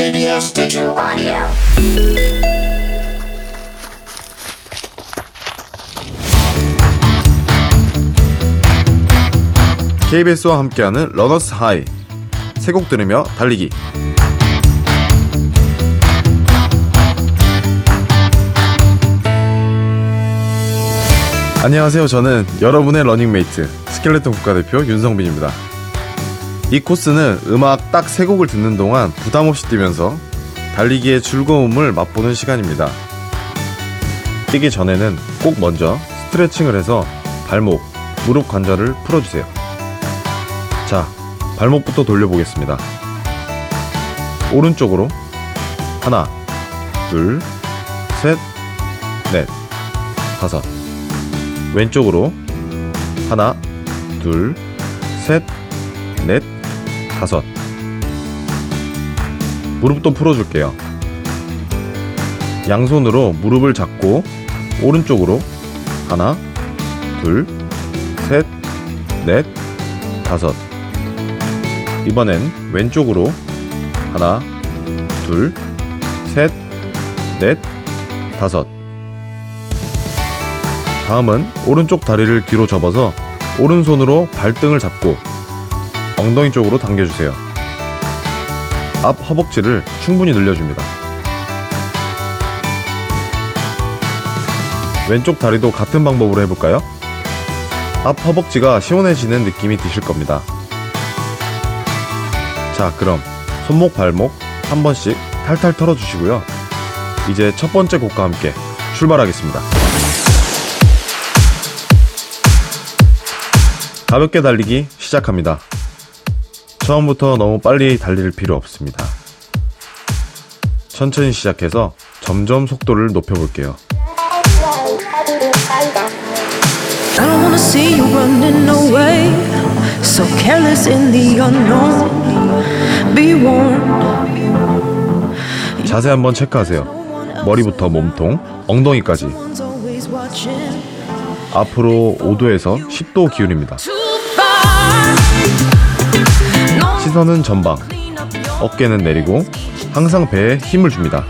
TBS Digital Audio. KBS와 함께하는 러너스 하이. 세 곡 들으며 달리기. 안녕하세요. 저는 여러분의 러닝메이트 스켈레톤 국가대표 윤성빈입니다 이 코스는 음악 딱 세 곡을 듣는 동안 부담 없이 뛰면서 달리기의 즐거움을 맛보는 시간입니다 뛰기 전에는 꼭 먼저 스트레칭을 해서 발목, 무릎 관절을 풀어주세요 자, 발목부터 돌려보겠습니다. 오른쪽으로 하나, 둘, 셋, 넷, 다섯. 왼쪽으로 하나, 둘, 셋, 넷, 다섯. 무릎도 풀어줄게요. 양손으로 무릎을 잡고 오른쪽으로 하나, 둘, 셋, 넷, 다섯. 이번엔 왼쪽으로 하나, 둘, 셋, 넷, 다섯. 다음은 오른쪽 다리를 뒤로 접어서 오른손으로 발등을 잡고 엉덩이 쪽으로 당겨주세요. 앞 허벅지를 충분히 늘려줍니다. 왼쪽 다리도 같은 방법으로 해볼까요? 앞 허벅지가 시원해지는 느낌이 드실 겁니다. 자, 그럼 손목, 발목 한 번씩 탈탈 털어주시고요. 이제 첫 번째 곡과 함께 출발하겠습니다. 가볍게 달리기 시작합니다. 처음부터 너무 빨리 달릴 필요 없습니다. 천천히 시작해서 점점 속도를 높여볼게요. I don't wanna see you running away. So careless in the unknown. Be warned. 자세 한번 체크하세요. 머리부터 몸통, 엉덩이까지. 앞으로 5도에서 10도 기울입니다. 시선은 전방. 어깨는 내리고 항상 배에 힘을 줍니다.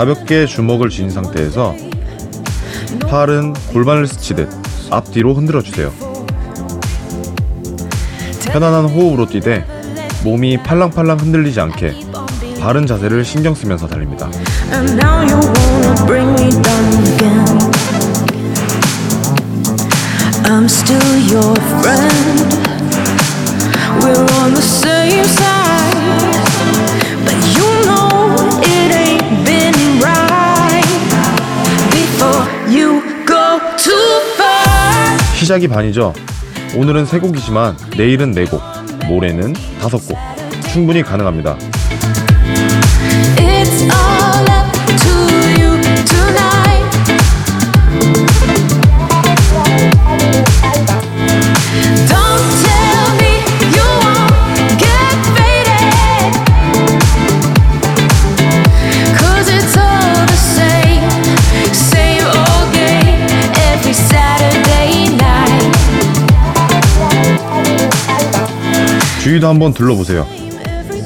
가볍게 주먹을 쥔 상태에서 팔은 골반을 스치듯 앞뒤로 흔들어 주세요. 편안한 호흡으로 뛰되 몸이 팔랑팔랑 흔들리지 않게 바른 자세를 신경 쓰면서 달립니다. 시작이 반이죠. 오늘은 세 곡이지만 내일은 네 곡, 모레는 다섯 곡. 충분히 가능합니다. It's all up to you 주위도 한번 둘러보세요.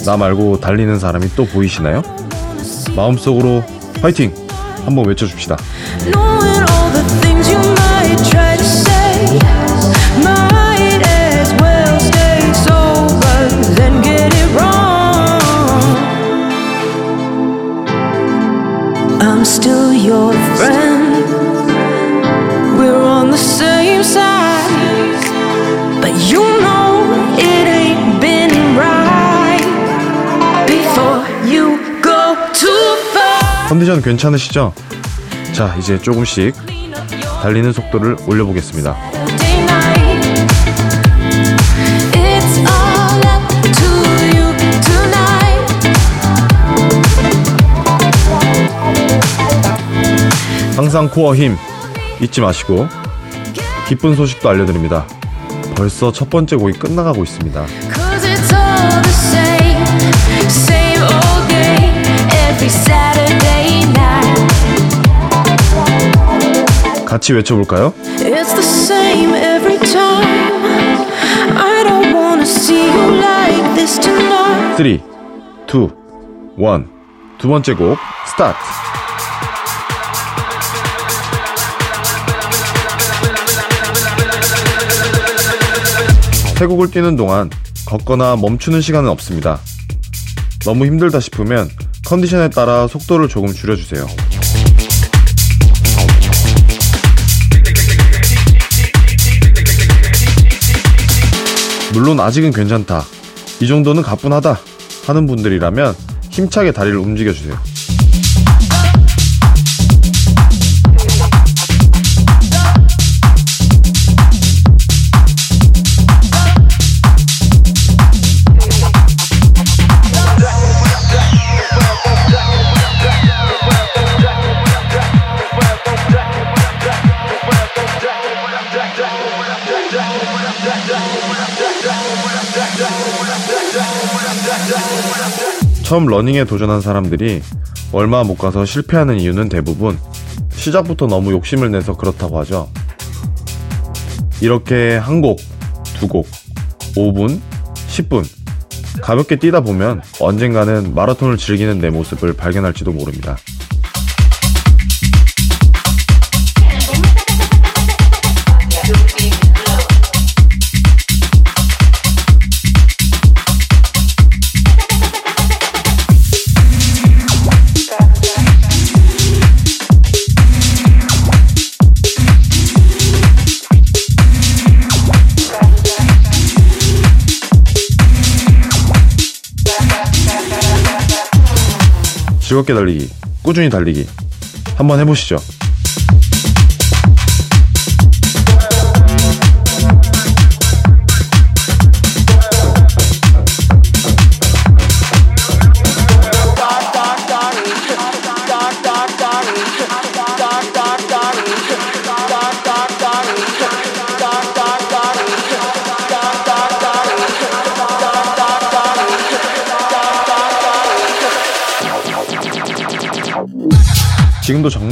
나 말고 달리는 사람이 또 보이시나요? 마음속으로 화이팅! 한번 외쳐줍시다. 컨디션 괜찮으시죠? 자, 이제 조금씩 달리는 속도를 올려보겠습니다. 항상 코어 힘 잊지 마시고 기쁜 소식도 알려드립니다. 벌써 첫 번째 곡이 끝나가고 있습니다. Same, same old game every Saturday 같이 외쳐볼까요? It's the same every time. I don't wanna see you like this tonight. 3, 2, 1. 두 번째 곡 스타트. 세 곡을 뛰는 동안 걷거나 멈추는 시간은 없습니다. 너무 힘들다 싶으면 컨디션에 따라 속도를 조금 줄여주세요. 물론 아직은 괜찮다. 이 정도는 가뿐하다. 하는 분들이라면 힘차게 다리를 움직여주세요. 처음 러닝에 도전한 사람들이 얼마 못 가서 실패하는 이유는 대부분 시작부터 너무 욕심을 내서 그렇다고 하죠. 이렇게 한 곡, 두 곡, 5분, 10분 가볍게 뛰다 보면 언젠가는 마라톤을 즐기는 내 모습을 발견할지도 모릅니다. 즐겁게 달리기, 꾸준히 달리기. 한번 해보시죠.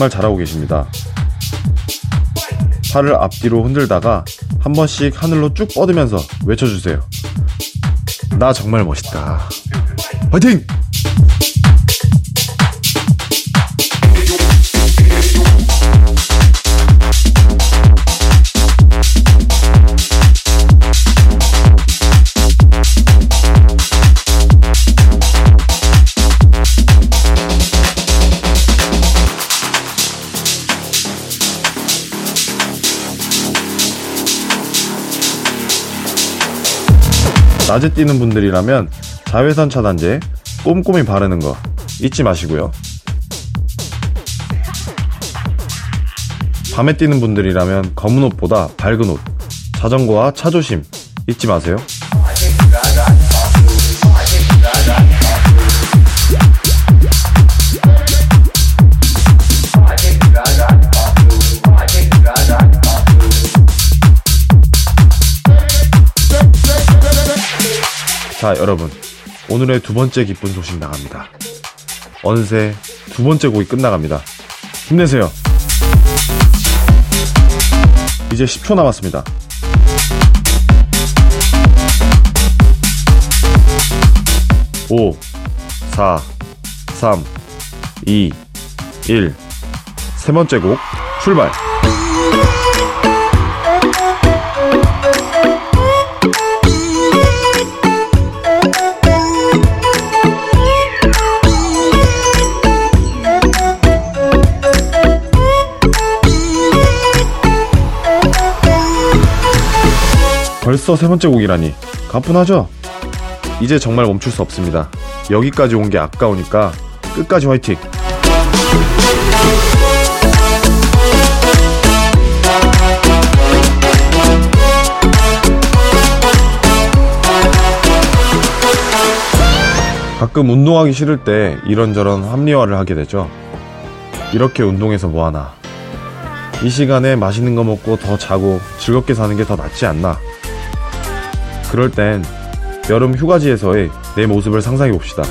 정말 잘하고 계십니다. 팔을 앞뒤로 흔들다가 한 번씩 하늘로 쭉 뻗으면서 외쳐주세요. 나 정말 멋있다. 화이팅! 낮에 뛰는 분들이라면 자외선 차단제 꼼꼼히 바르는 거 잊지 마시고요. 밤에 뛰는 분들이라면 검은 옷보다 밝은 옷, 자전거와 차 조심 잊지 마세요. 자, 여러분. 오늘의 두 번째 기쁜 소식 나갑니다. 어느새 두 번째 곡이 끝나갑니다. 힘내세요. 이제 10초 남았습니다. 5, 4, 3, 2, 1. 세 번째 곡 출발. 벌써 세 번째 곡이라니 가뿐하죠? 이제 정말 멈출 수 없습니다. 여기까지 온 게 아까우니까 끝까지 화이팅! 가끔 운동하기 싫을 때 이런저런 합리화를 하게 되죠. 이렇게 운동해서 뭐하나 이 시간에 맛있는 거 먹고 더 자고 즐겁게 사는 게 더 낫지 않나. 그럴 땐 여름 휴가지에서의 내 모습을 상상해 봅시다.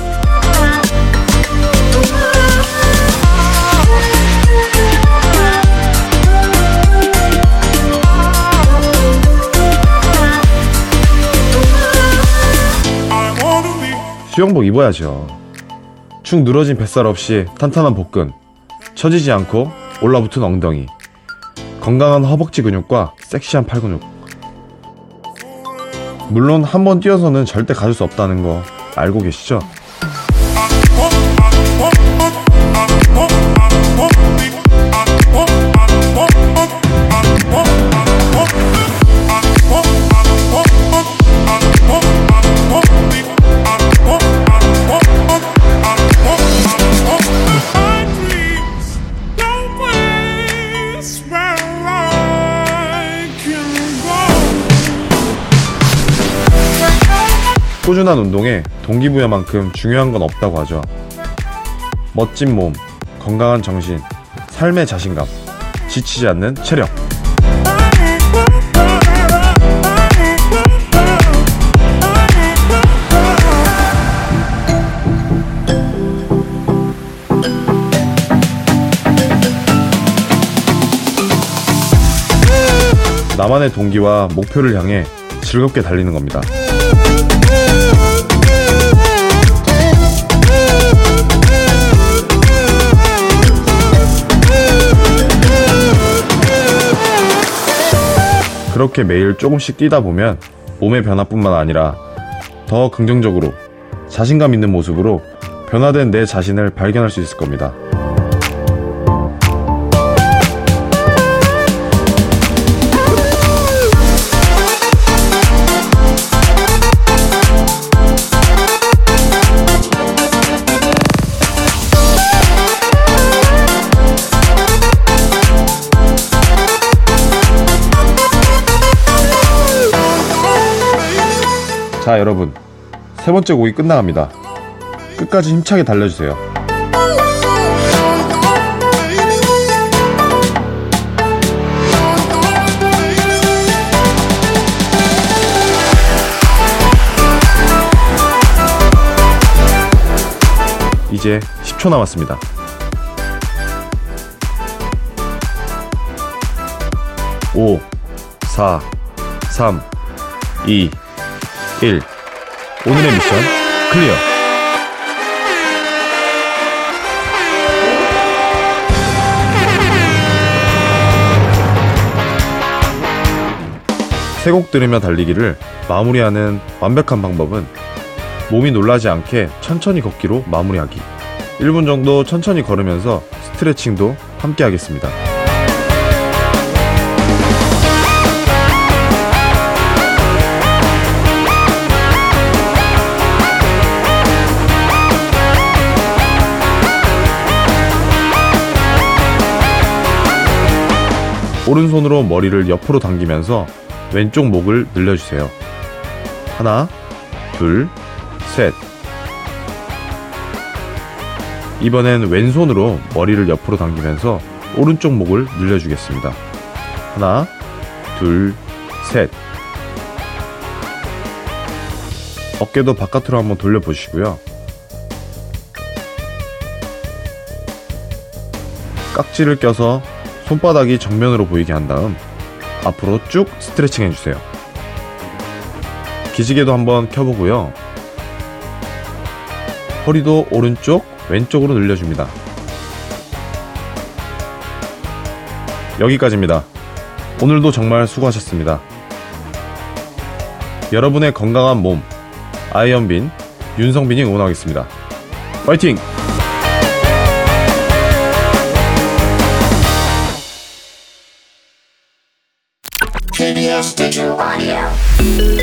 수영복 입어야죠. 축 늘어진 뱃살 없이 탄탄한 복근, 처지지 않고 올라붙은 엉덩이, 건강한 허벅지 근육과 섹시한 팔 근육. 물론 한 번 뛰어서는 절대 가질 수 없다는 거 알고 계시죠? 꾸준한 운동에 동기부여만큼 중요한 건 없다고 하죠. 멋진 몸, 건강한 정신, 삶의 자신감, 지치지 않는 체력. 나만의 동기와 목표를 향해 즐겁게 달리는 겁니다. 그렇게 매일 조금씩 뛰다 보면 몸의 변화뿐만 아니라 더 긍정적으로 자신감 있는 모습으로 변화된 내 자신을 발견할 수 있을 겁니다. 자, 여러분. 세 번째 곡이 끝나갑니다. 끝까지 힘차게 달려주세요. 이제 10초 남았습니다. 5, 4, 3, 2, 1. 오늘의 미션 클리어. 세 곡 들으며 달리기를 마무리하는 완벽한 방법은 몸이 놀라지 않게 천천히 걷기로 마무리하기. 1분 정도 천천히 걸으면서 스트레칭도 함께 하겠습니다. 오른손으로 머리를 옆으로 당기면서 왼쪽 목을 늘려주세요. 하나, 둘, 셋. 이번엔 왼손으로 머리를 옆으로 당기면서 오른쪽 목을 늘려주겠습니다. 하나, 둘, 셋. 어깨도 바깥으로 한번 돌려보시고요. 깍지를 껴서 손바닥이 정면으로 보이게 한 다음 앞으로 쭉 스트레칭 해주세요. 기지개도 한번 켜보고요. 허리도 오른쪽, 왼쪽으로 늘려줍니다. 여기까지입니다. 오늘도 정말 수고하셨습니다. 여러분의 건강한 몸, 아이언빈, 윤성빈이 응원하겠습니다. 파이팅! True audio。